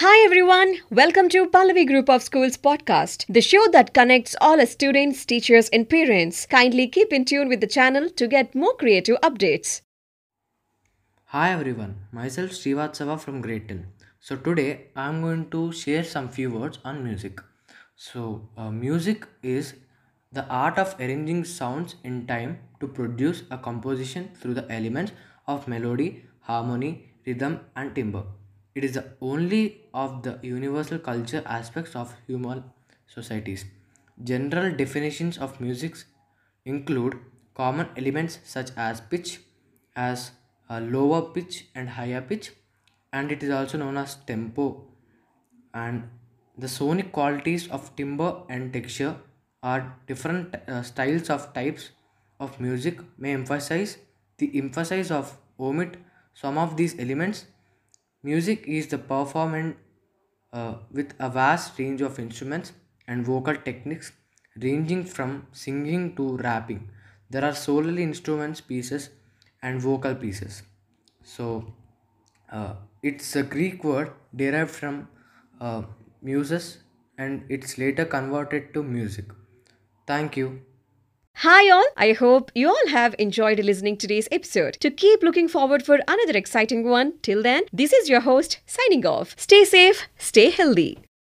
Hi everyone, welcome to Pallavi Group of Schools podcast, the show that connects all students, teachers, and parents. Kindly keep in tune with the channel to get more creative updates. Hi everyone, myself Srivatsava from Grade 10. So today I'm going to share some few words on music. So uh, music is the art of arranging sounds in time to produce a composition through the elements of melody, harmony, rhythm and timbre. It is the only of the universal culture aspects of human societies. General definitions of music include common elements such as pitch, as a lower pitch and higher pitch, and it is also known as tempo. And the sonic qualities of timbre and texture are different uh, styles of types of music may emphasize the emphasis of omit some of these elements Music is the performance uh, with a vast range of instruments and vocal techniques, ranging from singing to rapping. There are solely instruments pieces and vocal pieces. So, uh, it's a Greek word derived from uh, muses and it's later converted to music. Thank you. Hi all, I hope you all have enjoyed listening today's episode. To keep looking forward for another exciting one, till then, this is your host signing off. Stay safe, stay healthy.